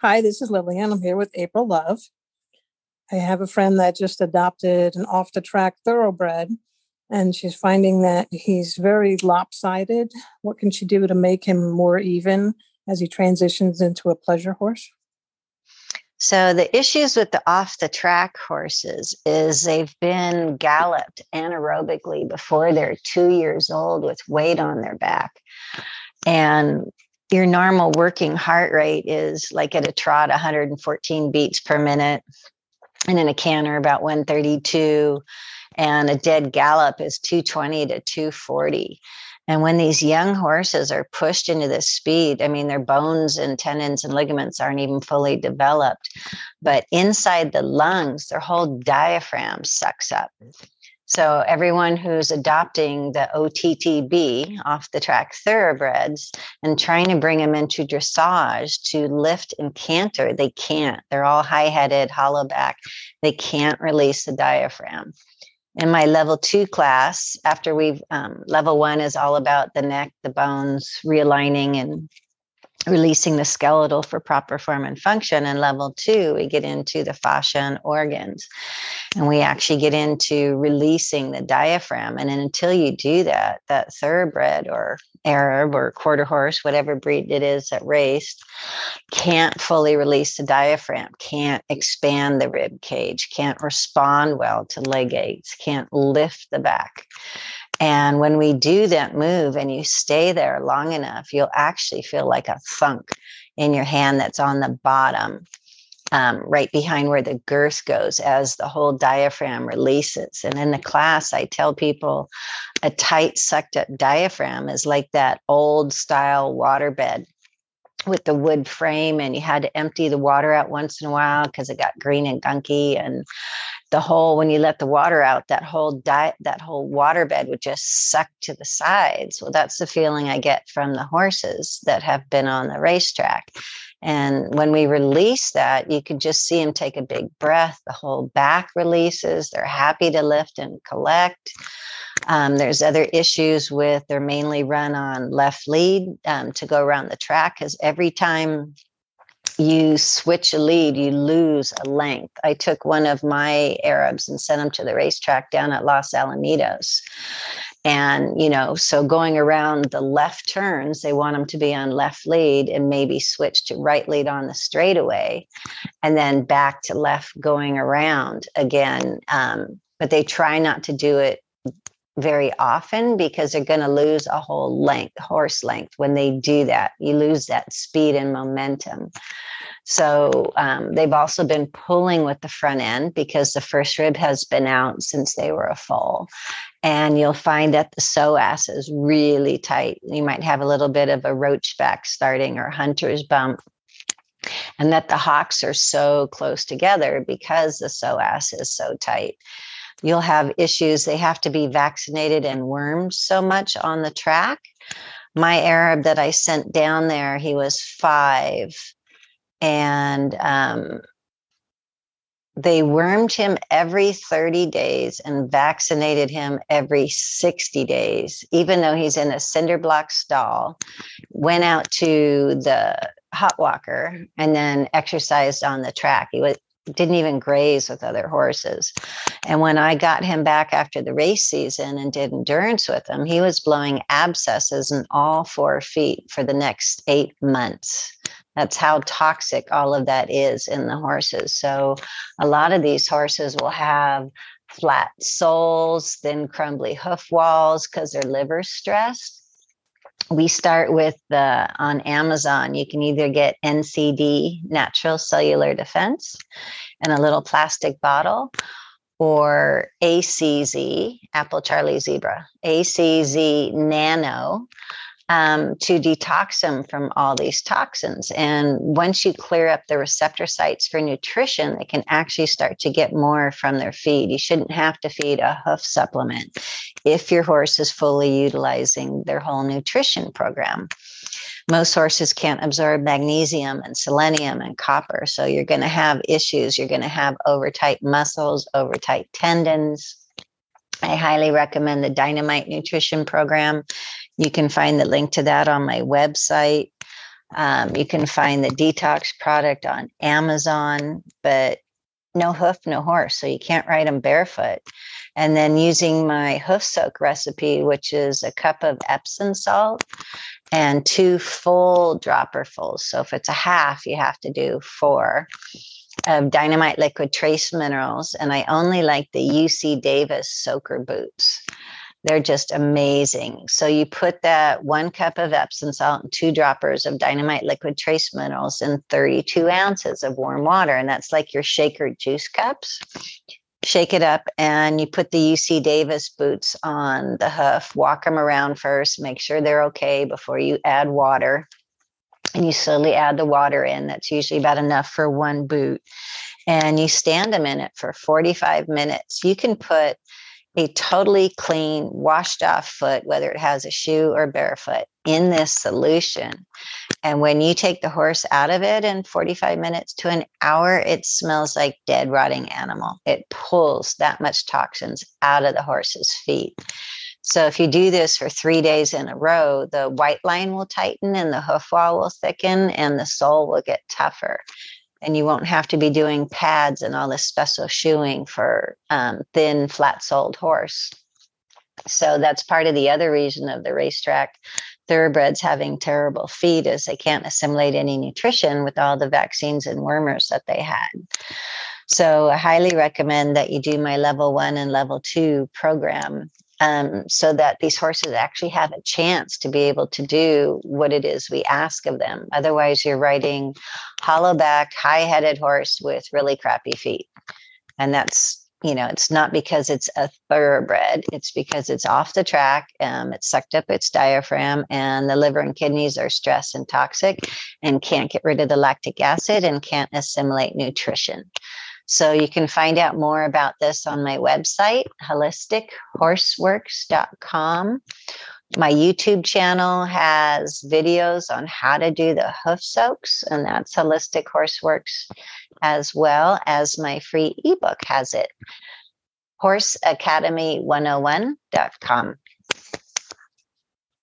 Hi, this is Lillian. I'm here with April Love. I have a friend that just adopted an off the track thoroughbred, and she's finding that he's very lopsided. What can she do to make him more even as he transitions into a pleasure horse? So the issues with the off the track horses is they've been galloped anaerobically before they're two years old with weight on their back. And your normal working heart rate is like at a trot 114 beats per minute and in a canter about 132 and a dead gallop is 220 to 240 and when these young horses are pushed into this speed, I mean, their bones and tendons and ligaments aren't even fully developed, but inside the lungs, their whole diaphragm sucks up. So everyone who's adopting the OTTB off the track thoroughbreds and trying to bring them into dressage to lift and canter, they can't. They're all high headed, hollow back. They can't release the diaphragm in my level two class, after we've um, level one is all about the neck, the bones, realigning and releasing the skeletal for proper form and function. And level two, we get into the fascia and organs. And we actually get into releasing the diaphragm. And until you do that, that thoroughbred or Arab or quarter horse, whatever breed it is that raced, can't fully release the diaphragm, can't expand the rib cage, can't respond well to leg aids, can't lift the back. And when we do that move and you stay there long enough, you'll actually feel like a thunk in your hand that's on the bottom, um, right behind where the girth goes as the whole diaphragm releases. And in the class, I tell people a tight, sucked up diaphragm is like that old style waterbed with the wood frame and you had to empty the water out once in a while because it got green and gunky and the whole when you let the water out that whole diet that whole water bed would just suck to the sides. Well that's the feeling i get from the horses that have been on the racetrack. And when we release that you can just see them take a big breath. The whole back releases. They're happy to lift and collect um, there's other issues with they're mainly run on left lead um, to go around the track because every time you switch a lead, you lose a length. I took one of my Arabs and sent him to the racetrack down at Los Alamitos. And, you know, so going around the left turns, they want them to be on left lead and maybe switch to right lead on the straightaway and then back to left going around again. Um, but they try not to do it very often because they're going to lose a whole length, horse length. When they do that, you lose that speed and momentum. So um, they've also been pulling with the front end because the first rib has been out since they were a foal. And you'll find that the psoas is really tight. You might have a little bit of a roach back starting or hunter's bump and that the hocks are so close together because the psoas is so tight you'll have issues. They have to be vaccinated and wormed so much on the track. My Arab that I sent down there, he was five, and um, they wormed him every 30 days and vaccinated him every 60 days, even though he's in a cinder block stall. Went out to the hot walker and then exercised on the track. He was didn't even graze with other horses. And when I got him back after the race season and did endurance with him, he was blowing abscesses in all four feet for the next eight months. That's how toxic all of that is in the horses. So, a lot of these horses will have flat soles, thin, crumbly hoof walls because their liver's stressed we start with the on Amazon. You can either get NCD, natural cellular defense, in a little plastic bottle, or ACZ, Apple Charlie Zebra, ACZ Nano, um, to detox them from all these toxins. And once you clear up the receptor sites for nutrition, they can actually start to get more from their feed. You shouldn't have to feed a hoof supplement if your horse is fully utilizing their whole nutrition program. Most horses can't absorb magnesium and selenium and copper. So you're going to have issues. You're going to have over tight muscles, over tight tendons. I highly recommend the Dynamite Nutrition Program. You can find the link to that on my website. Um, you can find the detox product on Amazon, but no hoof, no horse. So you can't ride them barefoot. And then using my hoof soak recipe, which is a cup of Epsom salt and two full dropperfuls. So if it's a half, you have to do four of dynamite liquid trace minerals. And I only like the UC Davis soaker boots. They're just amazing. So you put that one cup of Epsom salt and two droppers of dynamite liquid trace minerals in 32 ounces of warm water. And that's like your shaker juice cups. Shake it up and you put the UC Davis boots on the hoof, walk them around first, make sure they're okay before you add water. And you slowly add the water in. That's usually about enough for one boot. And you stand them in it for 45 minutes. You can put a totally clean, washed off foot, whether it has a shoe or barefoot, in this solution. And when you take the horse out of it in 45 minutes to an hour, it smells like dead, rotting animal. It pulls that much toxins out of the horse's feet. So if you do this for three days in a row, the white line will tighten and the hoof wall will thicken and the sole will get tougher and you won't have to be doing pads and all this special shoeing for um, thin, flat soled horse. So that's part of the other reason of the racetrack thoroughbreds having terrible feet is they can't assimilate any nutrition with all the vaccines and wormers that they had. So I highly recommend that you do my level one and level two program um, so that these horses actually have a chance to be able to do what it is we ask of them. Otherwise, you're riding hollow backed, high headed horse with really crappy feet. And that's, you know, it's not because it's a thoroughbred, it's because it's off the track, um, it's sucked up its diaphragm, and the liver and kidneys are stressed and toxic and can't get rid of the lactic acid and can't assimilate nutrition. So you can find out more about this on my website, holistichorseworks.com. My YouTube channel has videos on how to do the hoof soaks, and that's Holistic Horseworks, as well as my free ebook has it, horseacademy101.com.